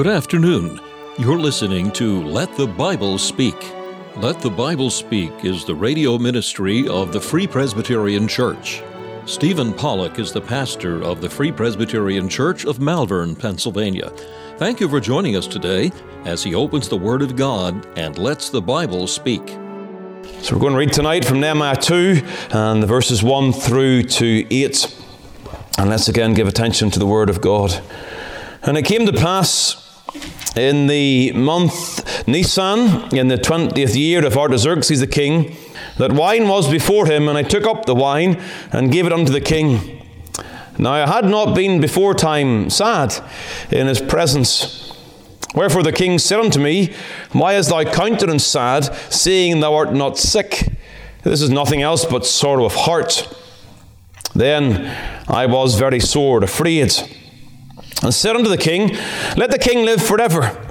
Good afternoon. You're listening to Let the Bible Speak. Let the Bible Speak is the radio ministry of the Free Presbyterian Church. Stephen Pollock is the pastor of the Free Presbyterian Church of Malvern, Pennsylvania. Thank you for joining us today as he opens the Word of God and lets the Bible speak. So we're going to read tonight from Nehemiah 2 and the verses 1 through to 8. And let's again give attention to the Word of God. And it came to pass in the month Nisan, in the twentieth year of Artaxerxes the king, that wine was before him, and I took up the wine and gave it unto the king. Now I had not been before time sad in his presence. Wherefore the king said unto me, Why is thy countenance sad, seeing thou art not sick? This is nothing else but sorrow of heart. Then I was very sore afraid and said unto the king, Let the king live forever.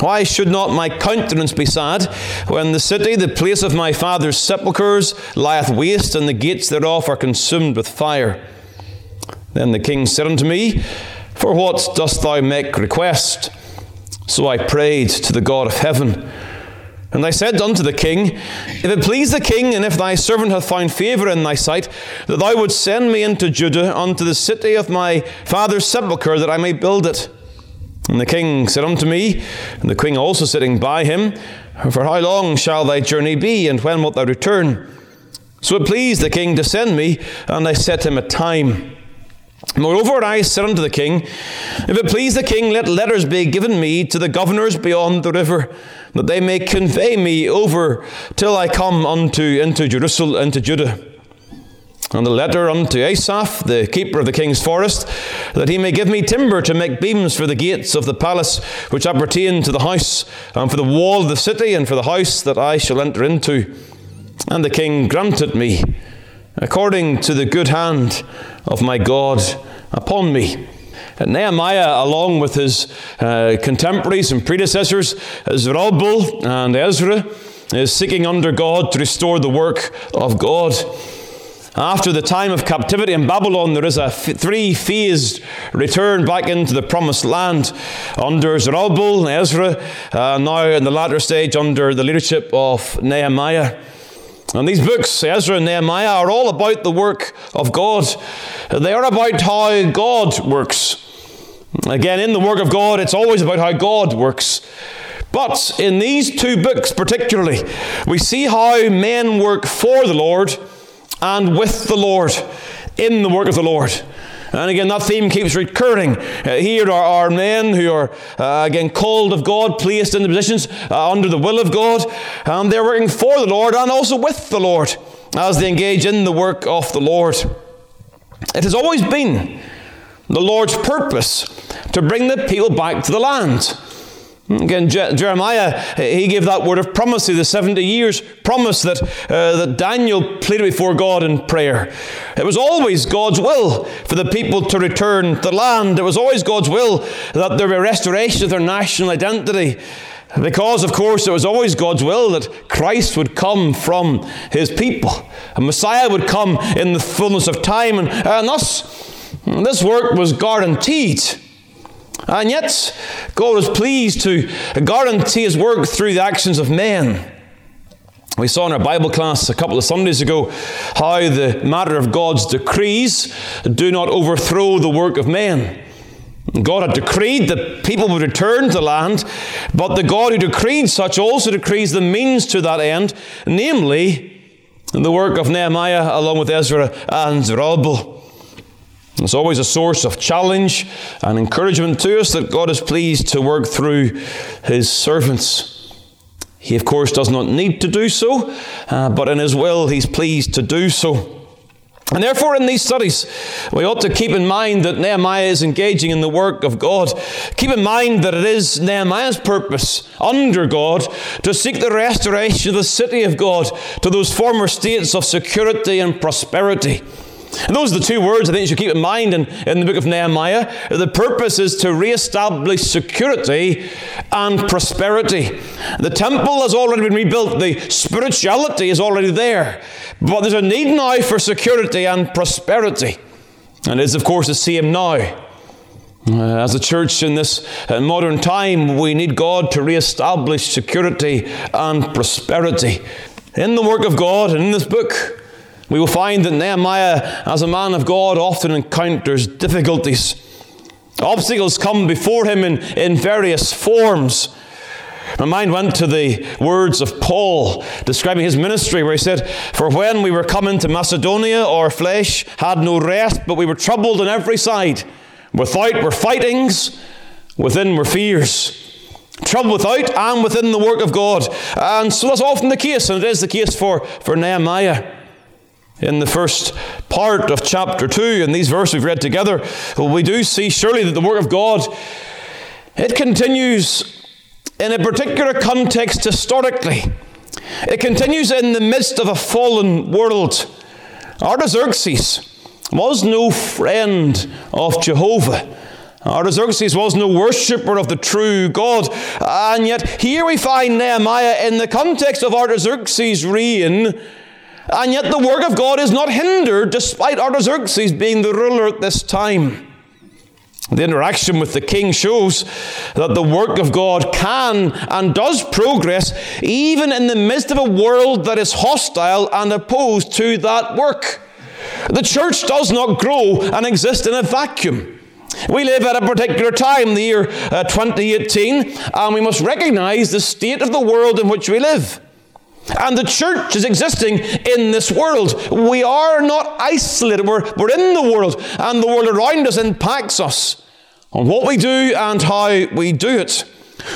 Why should not my countenance be sad when the city, the place of my father's sepulchres, lieth waste, and the gates thereof are consumed with fire? Then the king said unto me, For what dost thou make request? So I prayed to the God of heaven. And I said unto the king, If it please the king, and if thy servant hath found favour in thy sight, that thou would send me into Judah, unto the city of my father's sepulchre, that I may build it. And the king said unto me, and the king also sitting by him, For how long shall thy journey be, and when wilt thou return? So it pleased the king to send me, and I set him a time. Moreover, I said unto the king, If it please the king, let letters be given me to the governors beyond the river, that they may convey me over till I come unto into Jerusalem, into Judah. And the letter unto Asaph, the keeper of the king's forest, that he may give me timber to make beams for the gates of the palace which appertain to the house, and for the wall of the city, and for the house that I shall enter into. And the king granted me, according to the good hand of my God upon me. And Nehemiah, along with his uh, contemporaries and predecessors, Zerubbabel and Ezra, is seeking under God to restore the work of God. After the time of captivity in Babylon, there is a f- three phased return back into the promised land under Zerubbabel Ezra, uh, now in the latter stage under the leadership of Nehemiah. And these books, Ezra and Nehemiah, are all about the work of God. They are about how God works. Again, in the work of God, it's always about how God works. But in these two books particularly, we see how men work for the Lord and with the Lord in the work of the Lord. And again, that theme keeps recurring. Uh, here are, are men who are, uh, again, called of God, placed in the positions uh, under the will of God, and they're working for the Lord and also with the Lord as they engage in the work of the Lord. It has always been the Lord's purpose to bring the people back to the land. Again, Je- Jeremiah, he gave that word of promise through the 70 years, promise that, uh, that Daniel pleaded before God in prayer. It was always God's will for the people to return to the land. It was always God's will that there be restoration of their national identity. Because, of course, it was always God's will that Christ would come from his people. A Messiah would come in the fullness of time. And, and thus, this work was guaranteed. And yet, God was pleased to guarantee his work through the actions of men. We saw in our Bible class a couple of Sundays ago how the matter of God's decrees do not overthrow the work of men. God had decreed that people would return to the land, but the God who decreed such also decrees the means to that end, namely the work of Nehemiah along with Ezra and Zerubbabel. It's always a source of challenge and encouragement to us that God is pleased to work through His servants. He, of course, does not need to do so, uh, but in His will, He's pleased to do so. And therefore, in these studies, we ought to keep in mind that Nehemiah is engaging in the work of God. Keep in mind that it is Nehemiah's purpose under God to seek the restoration of the city of God to those former states of security and prosperity. And those are the two words I think you should keep in mind in, in the book of Nehemiah. The purpose is to re-establish security and prosperity. The temple has already been rebuilt, the spirituality is already there. But there's a need now for security and prosperity. And it is, of course, the same now. Uh, as a church in this uh, modern time, we need God to re-establish security and prosperity. In the work of God and in this book, we will find that Nehemiah, as a man of God, often encounters difficulties. Obstacles come before him in, in various forms. My mind went to the words of Paul describing his ministry, where he said, For when we were coming to Macedonia, our flesh had no rest, but we were troubled on every side. Without were fightings, within were fears. Trouble without and within the work of God. And so that's often the case, and it is the case for, for Nehemiah. In the first part of chapter 2, in these verses we've read together, we do see surely that the work of God, it continues in a particular context historically. It continues in the midst of a fallen world. Artaxerxes, was no friend of Jehovah. Artaxerxes was no worshipper of the true God. And yet, here we find Nehemiah in the context of Artaxerxes' reign. And yet, the work of God is not hindered despite Artaxerxes being the ruler at this time. The interaction with the king shows that the work of God can and does progress even in the midst of a world that is hostile and opposed to that work. The church does not grow and exist in a vacuum. We live at a particular time, the year uh, 2018, and we must recognize the state of the world in which we live. And the church is existing in this world. We are not isolated, we're, we're in the world, and the world around us impacts us on what we do and how we do it.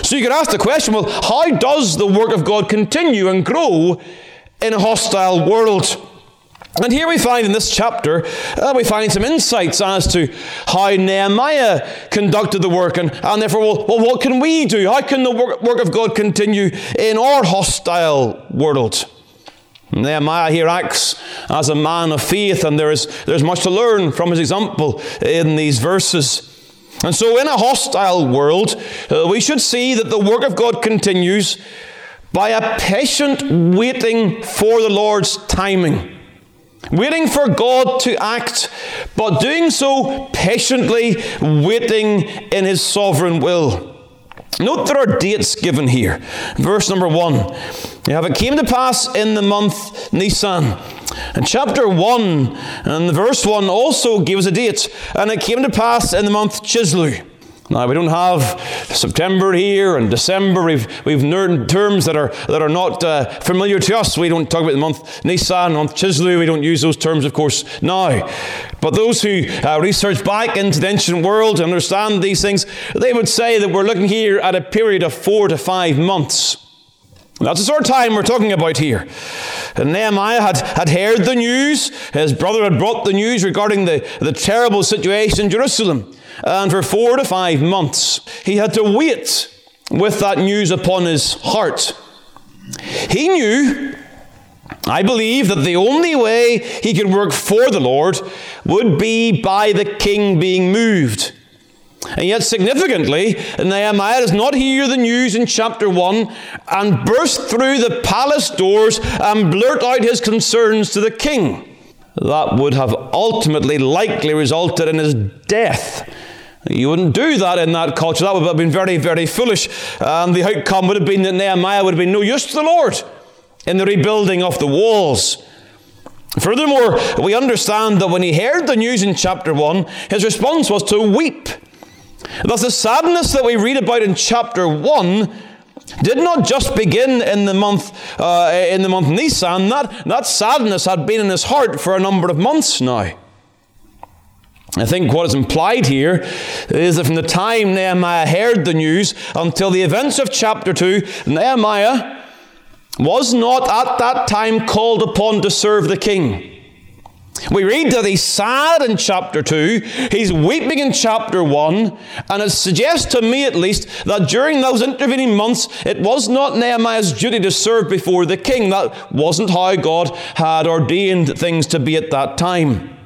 So you could ask the question well, how does the work of God continue and grow in a hostile world? And here we find in this chapter, uh, we find some insights as to how Nehemiah conducted the work, and, and therefore, well, well, what can we do? How can the work, work of God continue in our hostile world? Nehemiah here acts as a man of faith, and there is, there's much to learn from his example in these verses. And so, in a hostile world, uh, we should see that the work of God continues by a patient waiting for the Lord's timing. Waiting for God to act, but doing so patiently, waiting in His sovereign will. Note there are dates given here. Verse number one. You have it came to pass in the month Nisan. And chapter 1 and the verse 1 also gives a date. And it came to pass in the month Chisleu. Now, we don't have September here and December. We've, we've learned terms that are, that are not uh, familiar to us. We don't talk about the month Nisan, month Chisleu. We don't use those terms, of course, now. But those who uh, research back into the ancient world and understand these things, they would say that we're looking here at a period of four to five months. That's the sort of time we're talking about here. And Nehemiah had, had heard the news. His brother had brought the news regarding the, the terrible situation in Jerusalem. And for four to five months, he had to wait with that news upon his heart. He knew, I believe, that the only way he could work for the Lord would be by the king being moved. And yet, significantly, Nehemiah does not hear the news in chapter 1 and burst through the palace doors and blurt out his concerns to the king. That would have ultimately likely resulted in his death. You wouldn't do that in that culture. That would have been very, very foolish. And the outcome would have been that Nehemiah would have been no use to the Lord in the rebuilding of the walls. Furthermore, we understand that when he heard the news in chapter 1, his response was to weep. Thus, the sadness that we read about in chapter 1 did not just begin in the month uh, in the month Nisan. That, that sadness had been in his heart for a number of months now. I think what is implied here is that from the time Nehemiah heard the news until the events of chapter 2, Nehemiah was not at that time called upon to serve the king. We read that he's sad in chapter 2, he's weeping in chapter 1, and it suggests to me at least that during those intervening months, it was not Nehemiah's duty to serve before the king. That wasn't how God had ordained things to be at that time.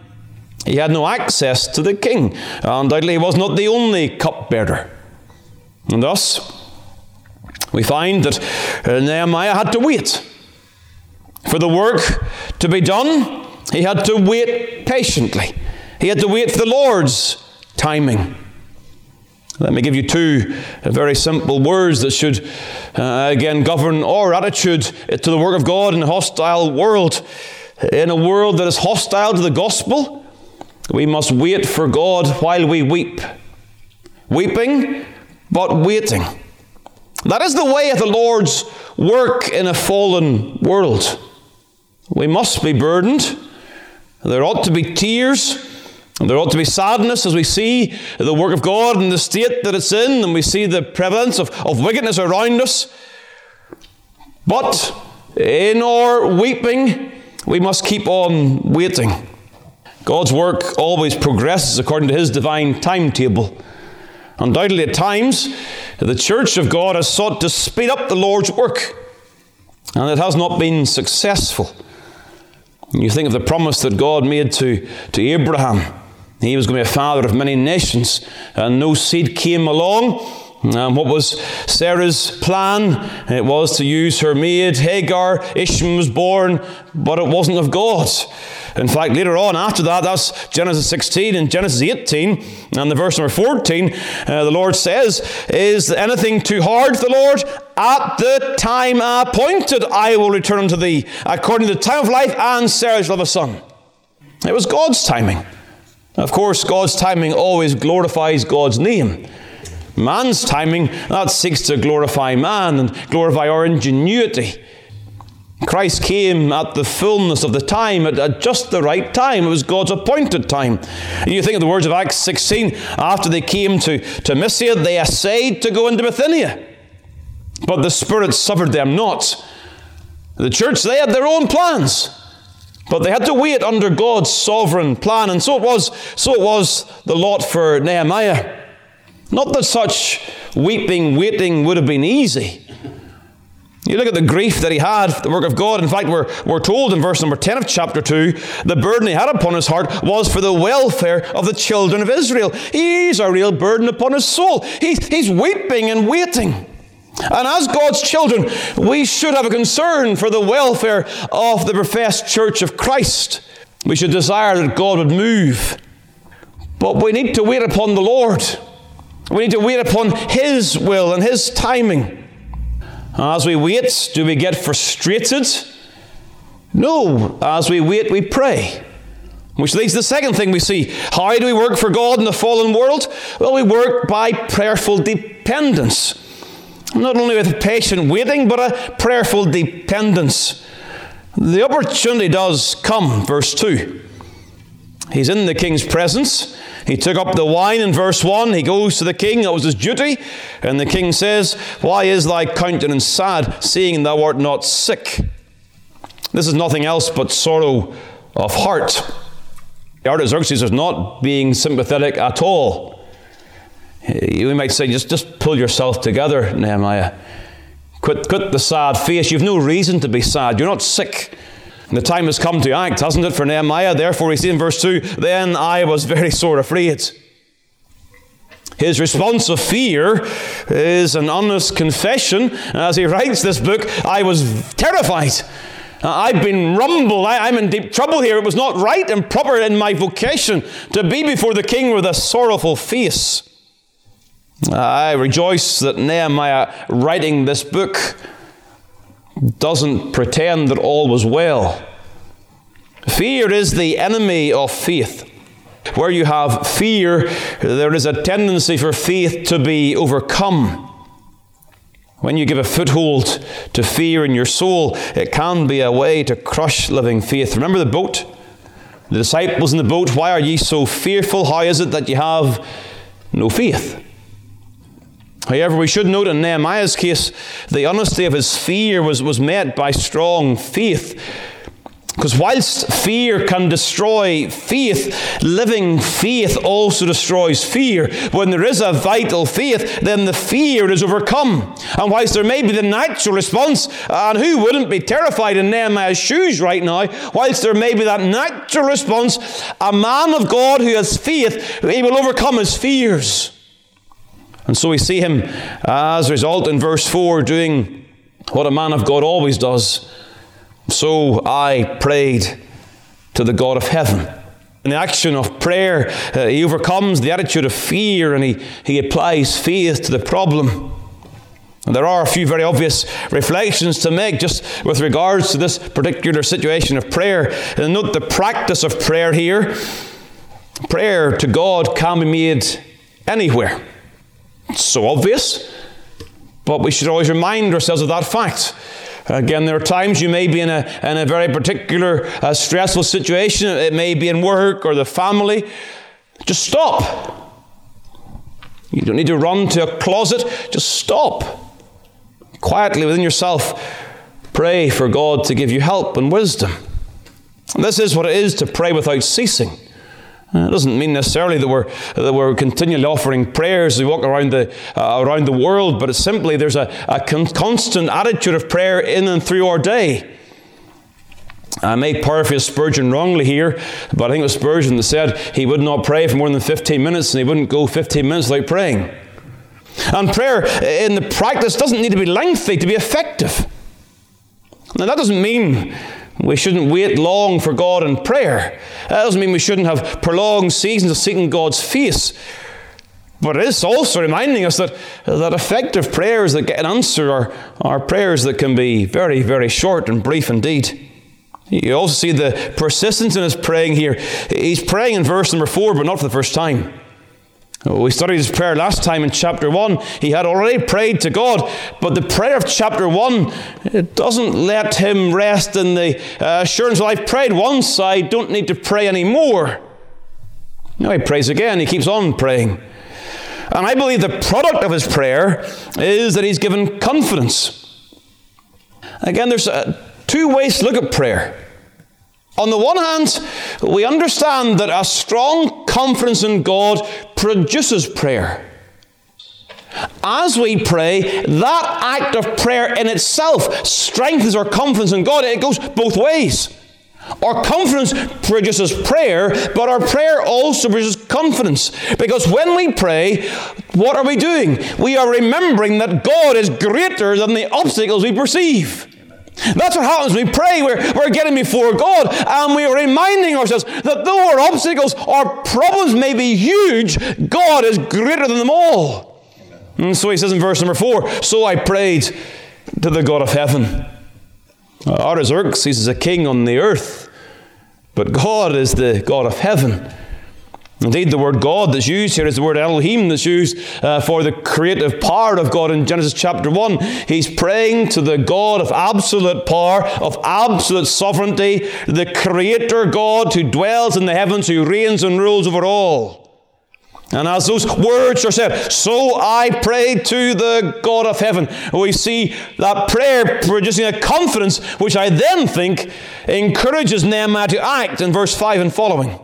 He had no access to the king. Undoubtedly, he was not the only cupbearer. And thus, we find that uh, Nehemiah had to wait for the work to be done he had to wait patiently. He had to wait for the Lord's timing. Let me give you two very simple words that should, uh, again, govern our attitude to the work of God in a hostile world. In a world that is hostile to the gospel, we must wait for God while we weep. Weeping, but waiting. That is the way of the Lord's work in a fallen world. We must be burdened. There ought to be tears. There ought to be sadness as we see the work of God and the state that it's in, and we see the prevalence of, of wickedness around us. But in our weeping, we must keep on waiting. God's work always progresses according to His divine timetable. Undoubtedly, at times, the church of God has sought to speed up the Lord's work, and it has not been successful. You think of the promise that God made to, to Abraham. He was going to be a father of many nations, and no seed came along. And what was Sarah's plan? It was to use her maid Hagar. Ishmael was born, but it wasn't of God. In fact, later on after that, that's Genesis 16 and Genesis 18, and the verse number 14, uh, the Lord says, Is anything too hard for the Lord? At the time appointed, I will return unto thee, according to the time of life, and Sarah shall have a son. It was God's timing. Of course, God's timing always glorifies God's name. Man's timing, that seeks to glorify man and glorify our ingenuity. Christ came at the fullness of the time, at, at, just the right time. It was God's appointed time. You think of the words of Acts 16, after they came to, to Mysia, they essayed to go into Bithynia. But the Spirit suffered them not. The church, they had their own plans. But they had to wait under God's sovereign plan. And so it was, so it was the lot for Nehemiah. Not that such weeping, waiting would have been easy. You look at the grief that he had the work of God. In fact, we're, we're told in verse number 10 of chapter 2 the burden he had upon his heart was for the welfare of the children of Israel. He's a real burden upon his soul. He, he's weeping and waiting. And as God's children, we should have a concern for the welfare of the professed church of Christ. We should desire that God would move. But we need to wait upon the Lord. We need to wait upon His will and His timing. As we wait, do we get frustrated? No. As we wait, we pray. Which leads to the second thing we see. How do we work for God in the fallen world? Well, we work by prayerful dependence. Not only with patient waiting, but a prayerful dependence. The opportunity does come, verse 2. He's in the king's presence. He took up the wine in verse 1. He goes to the king. That was his duty. And the king says, Why is thy countenance sad, seeing thou art not sick? This is nothing else but sorrow of heart. The Artaxerxes is not being sympathetic at all. You might say, just, just pull yourself together, Nehemiah. Quit, quit the sad face. You've no reason to be sad. You're not sick. The time has come to act, hasn't it, for Nehemiah? Therefore, we see in verse 2 Then I was very sore afraid. His response of fear is an honest confession. As he writes this book, I was terrified. I've been rumbled. I, am in deep trouble here. It was not right and proper in my vocation to be before the king with a sorrowful face. I rejoice that Nehemiah, writing this book, doesn't pretend that all was well. Fear is the enemy of faith. Where you have fear, there is a tendency for faith to be overcome. When you give a foothold to fear in your soul, it can be a way to crush living faith. Remember the boat? The disciples in the boat, why are ye so fearful? How is it that you have no faith? However, we should note in Nehemiah's case, the honesty of his fear was, was met by strong faith. Because whilst fear can destroy faith, living faith also destroys fear. When there is a vital faith, then the fear is overcome. And whilst there may be the natural response, and who wouldn't be terrified in Nehemiah's shoes right now, whilst there may be that natural response, a man of God who has faith, he will overcome his fears. And so we see him, as a result, in verse 4, doing what a man of God always does. So I prayed to the God of heaven. In the action of prayer, uh, he overcomes the attitude of fear and he, he applies faith to the problem. And there are a few very obvious reflections to make just with regards to this particular situation of prayer. And note the practice of prayer here. Prayer to God can be made anywhere. It's so obvious, but we should always remind ourselves of that fact. Again, there are times you may be in a, in a very particular uh, stressful situation. It may be in work or the family. Just stop. You don't need to run to a closet. Just stop quietly within yourself, pray for God to give you help and wisdom. And this is what it is to pray without ceasing. Uh, it doesn't mean necessarily that we're, that we're continually offering prayers we walk around the, uh, around the world, but it's simply there's a, a con- constant attitude of prayer in and through our day. I may paraphrase Spurgeon wrongly here, but I think it was Spurgeon that said he would not pray for more than 15 minutes and he wouldn't go 15 minutes without praying. And prayer in the practice doesn't need to be lengthy to be effective. Now, that doesn't mean we shouldn't wait long for God in prayer. That doesn't mean we shouldn't have prolonged seasons of seeking God's face. But it is also reminding us that, that effective prayers that get an answer are, are prayers that can be very, very short and brief indeed. You also see the persistence in his praying here. He's praying in verse number four, but not for the first time. We studied his prayer last time in chapter 1. He had already prayed to God, but the prayer of chapter 1 it doesn't let him rest in the uh, assurance, well, I've prayed once, I don't need to pray anymore. Now he prays again, he keeps on praying. And I believe the product of his prayer is that he's given confidence. Again, there's uh, two ways to look at prayer. On the one hand, we understand that a strong confidence in God produces prayer. As we pray, that act of prayer in itself strengthens our confidence in God. It goes both ways. Our confidence produces prayer, but our prayer also produces confidence. Because when we pray, what are we doing? We are remembering that God is greater than the obstacles we perceive. That's what happens when we pray. We're, we're getting before God and we are reminding ourselves that though our obstacles, our problems may be huge, God is greater than them all. And so he says in verse number four So I prayed to the God of heaven. Artaxerxes is a king on the earth, but God is the God of heaven. Indeed, the word God that's used here is the word Elohim that's used uh, for the creative power of God in Genesis chapter 1. He's praying to the God of absolute power, of absolute sovereignty, the creator God who dwells in the heavens, who reigns and rules over all. And as those words are said, so I pray to the God of heaven. We see that prayer producing a confidence which I then think encourages Nehemiah to act in verse 5 and following.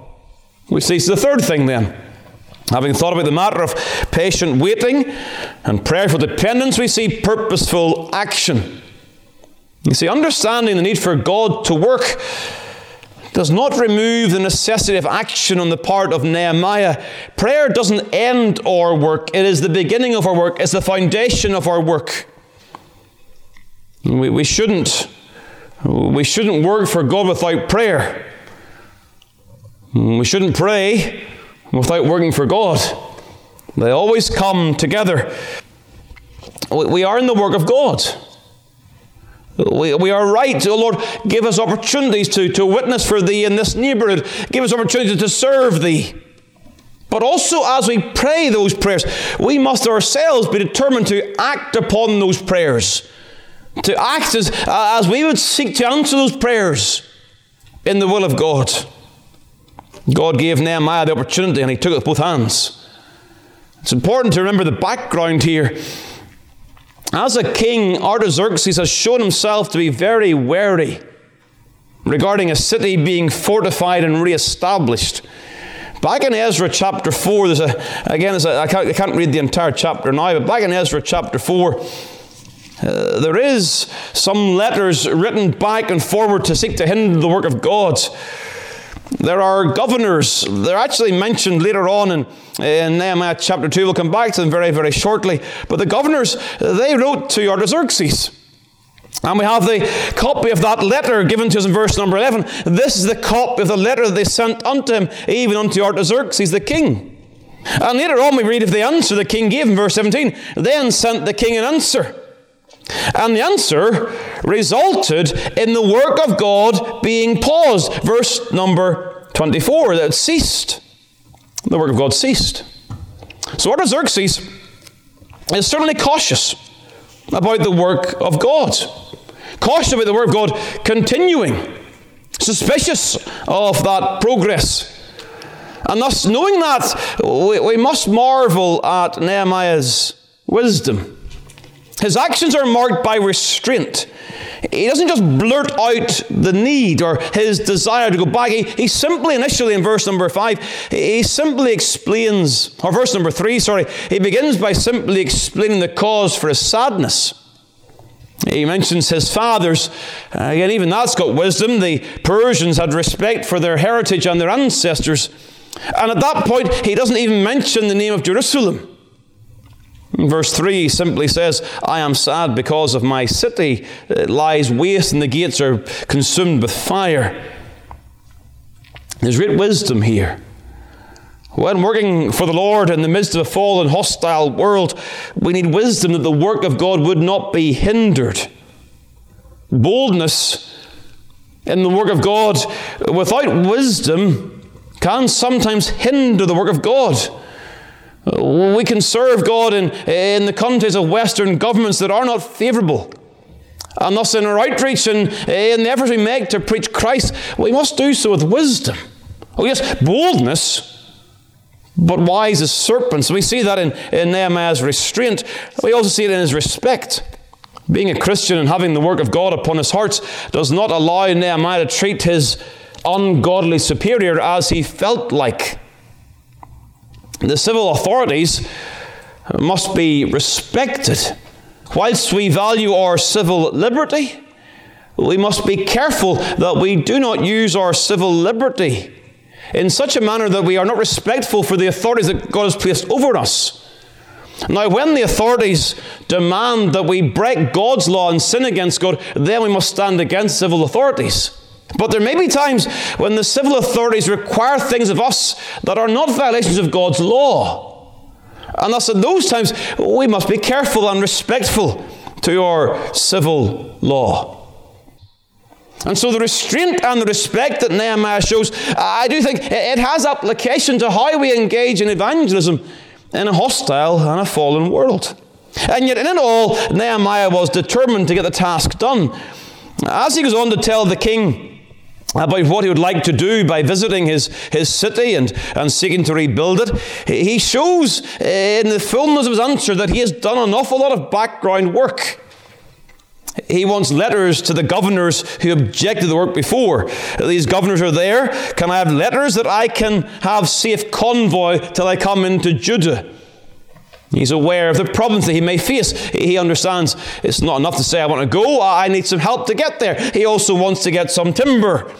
We see the third thing then. Having thought about the matter of patient waiting and prayerful dependence, we see purposeful action. You see, understanding the need for God to work does not remove the necessity of action on the part of Nehemiah. Prayer doesn't end our work, it is the beginning of our work, it's the foundation of our work. We, we, shouldn't, we shouldn't work for God without prayer. We shouldn't pray without working for God. They always come together. We are in the work of God. We, we are right. Oh Lord, give us opportunities to, to witness for Thee in this neighborhood. Give us opportunities to serve Thee. But also, as we pray those prayers, we must ourselves be determined to act upon those prayers. To act as, as we would seek to answer those prayers in the will of God. God gave Nehemiah the opportunity and he took it with both hands. It's important to remember the background here. As a king, Artaxerxes has shown himself to be very wary regarding a city being fortified and re-established. Back in Ezra chapter 4, there's a, again, a, I, can't, I can't read the entire chapter now, but back in Ezra chapter 4, uh, there is some letters written back and forward to seek to hinder the work of God. There are governors. They're actually mentioned later on in, in Nehemiah chapter 2. We'll come back to them very, very shortly. But the governors, they wrote to Artaxerxes. And we have the copy of that letter given to us in verse number 11. This is the copy of the letter that they sent unto him, even unto Artaxerxes the king. And later on, we read of the answer the king gave in verse 17. Then sent the king an answer. And the answer resulted in the work of God being paused. Verse number 24, that ceased. The work of God ceased. So Artaxerxes is certainly cautious about the work of God. Cautious about the work of God continuing. Suspicious of that progress. And thus, knowing that, we, we must marvel at Nehemiah's wisdom. His actions are marked by restraint. He doesn't just blurt out the need or his desire to go back. He, he simply, initially in verse number five, he simply explains, or verse number three, sorry, he begins by simply explaining the cause for his sadness. He mentions his fathers. Uh, again, even that's got wisdom. The Persians had respect for their heritage and their ancestors. And at that point, he doesn't even mention the name of Jerusalem. Verse 3 simply says, I am sad because of my city. It lies waste and the gates are consumed with fire. There's great wisdom here. When working for the Lord in the midst of a fallen, hostile world, we need wisdom that the work of God would not be hindered. Boldness in the work of God without wisdom can sometimes hinder the work of God. We can serve God in, in the context of Western governments that are not favourable. And thus, in our outreach and in the efforts we make to preach Christ, we must do so with wisdom. Oh, yes, boldness, but wise as serpents. We see that in, in Nehemiah's restraint. We also see it in his respect. Being a Christian and having the work of God upon his heart does not allow Nehemiah to treat his ungodly superior as he felt like. The civil authorities must be respected. Whilst we value our civil liberty, we must be careful that we do not use our civil liberty in such a manner that we are not respectful for the authorities that God has placed over us. Now, when the authorities demand that we break God's law and sin against God, then we must stand against civil authorities. But there may be times when the civil authorities require things of us that are not violations of God's law. And thus, in those times, we must be careful and respectful to our civil law. And so, the restraint and the respect that Nehemiah shows, I do think it has application to how we engage in evangelism in a hostile and a fallen world. And yet, in it all, Nehemiah was determined to get the task done. As he goes on to tell the king, Uh, about what he would like to do by visiting his, his city and, and seeking to rebuild it. He shows uh, in the fullness of his answer that he has done an awful lot of background work. He wants letters to the governors who objected to the work before. These governors are there. Can I have letters that I can have safe convoy till I come into Judah? He's aware of the problems that he may face. He understands it's not enough to say, I want to go, I need some help to get there. He also wants to get some timber.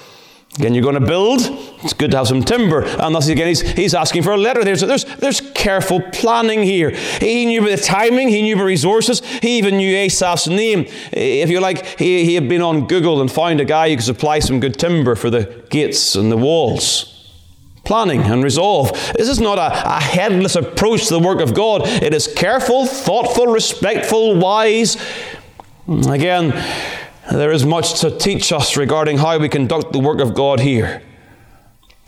Again, you're going to build, it's good to have some timber. And thus, again, he's, he's asking for a letter there. So there's, there's careful planning here. He knew the timing, he knew the resources, he even knew Asaph's name. If you like, he, he had been on Google and found a guy who could supply some good timber for the gates and the walls planning and resolve. This is not a, a, headless approach to the work of God. It is careful, thoughtful, respectful, wise. Again, there is much to teach us regarding how we conduct the work of God here.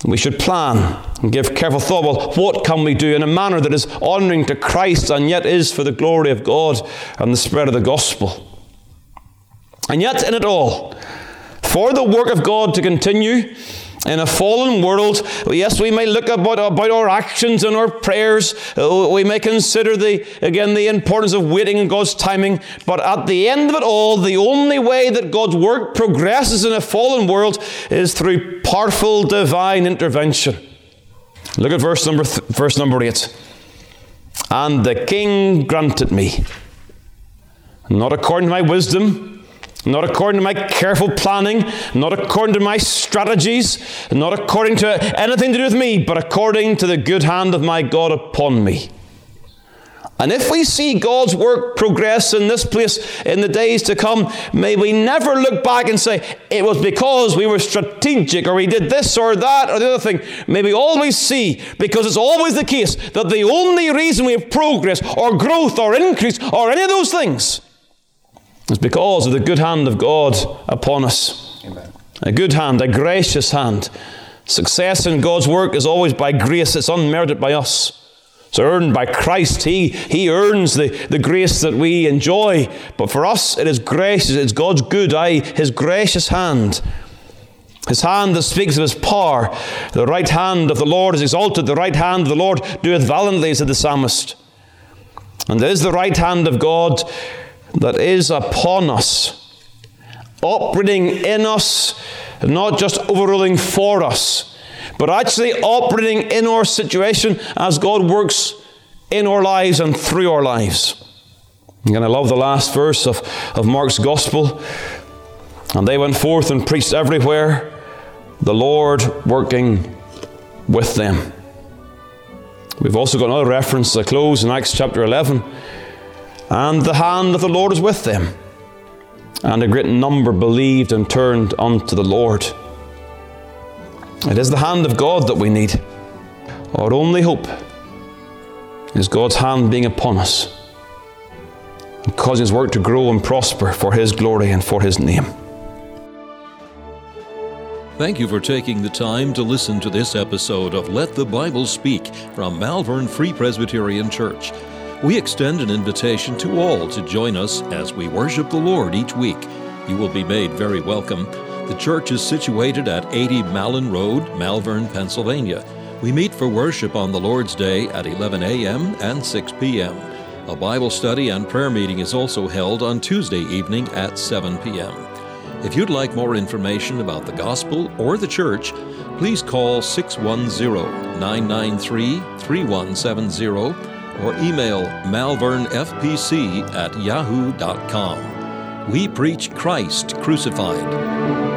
We should plan and give careful thought. Well, what can we do in a manner that is honoring to Christ and yet is for the glory of God and the spread of the gospel? And yet, in it all, for the work of God to continue, in a fallen world, yes, we may look about, about our actions and our prayers. Uh, we may consider the again the importance of waiting in God's timing. But at the end of it all, the only way that God's work progresses in a fallen world is through powerful divine intervention. Look at verse number th- verse number eight. And the king granted me, not according to my wisdom not according to my careful planning, not according to my strategies, not according to anything to do with me, but according to the good hand of my God upon me. And if we see God's work progress in this place in the days to come, may we never look back and say, it was because we were strategic or we did this or that or the other thing. May we always see, because it's always the case, that the only reason we have progress or growth or increase or any of those things is because of the good hand of God upon us. Amen. A good hand, a gracious hand. Success in God's work is always by grace, it's unmerited by us. It's earned by Christ. He, he earns the, the grace that we enjoy. But for us, it is grace. It's God's good eye, His gracious hand. His hand that speaks of His power. The right hand of the Lord is exalted. The right hand of the Lord doeth valiantly, said the psalmist. And there is the right hand of God that is upon us, operating in us, not just overruling for us but actually operating in our situation as God works in our lives and through our lives. And I love the last verse of, of Mark's Gospel. And they went forth and preached everywhere, the Lord working with them. We've also got another reference to close in Acts chapter 11. And the hand of the Lord is with them. And a great number believed and turned unto the Lord. It is the hand of God that we need. Our only hope is God's hand being upon us and causing His work to grow and prosper for His glory and for His name. Thank you for taking the time to listen to this episode of Let the Bible Speak from Malvern Free Presbyterian Church. We extend an invitation to all to join us as we worship the Lord each week. You will be made very welcome. The church is situated at 80 Malin Road, Malvern, Pennsylvania. We meet for worship on the Lord's Day at 11 a.m. and 6 p.m. A Bible study and prayer meeting is also held on Tuesday evening at 7 p.m. If you'd like more information about the gospel or the church, please call 610 993 3170 or email malvernfpc at yahoo.com. We preach Christ crucified.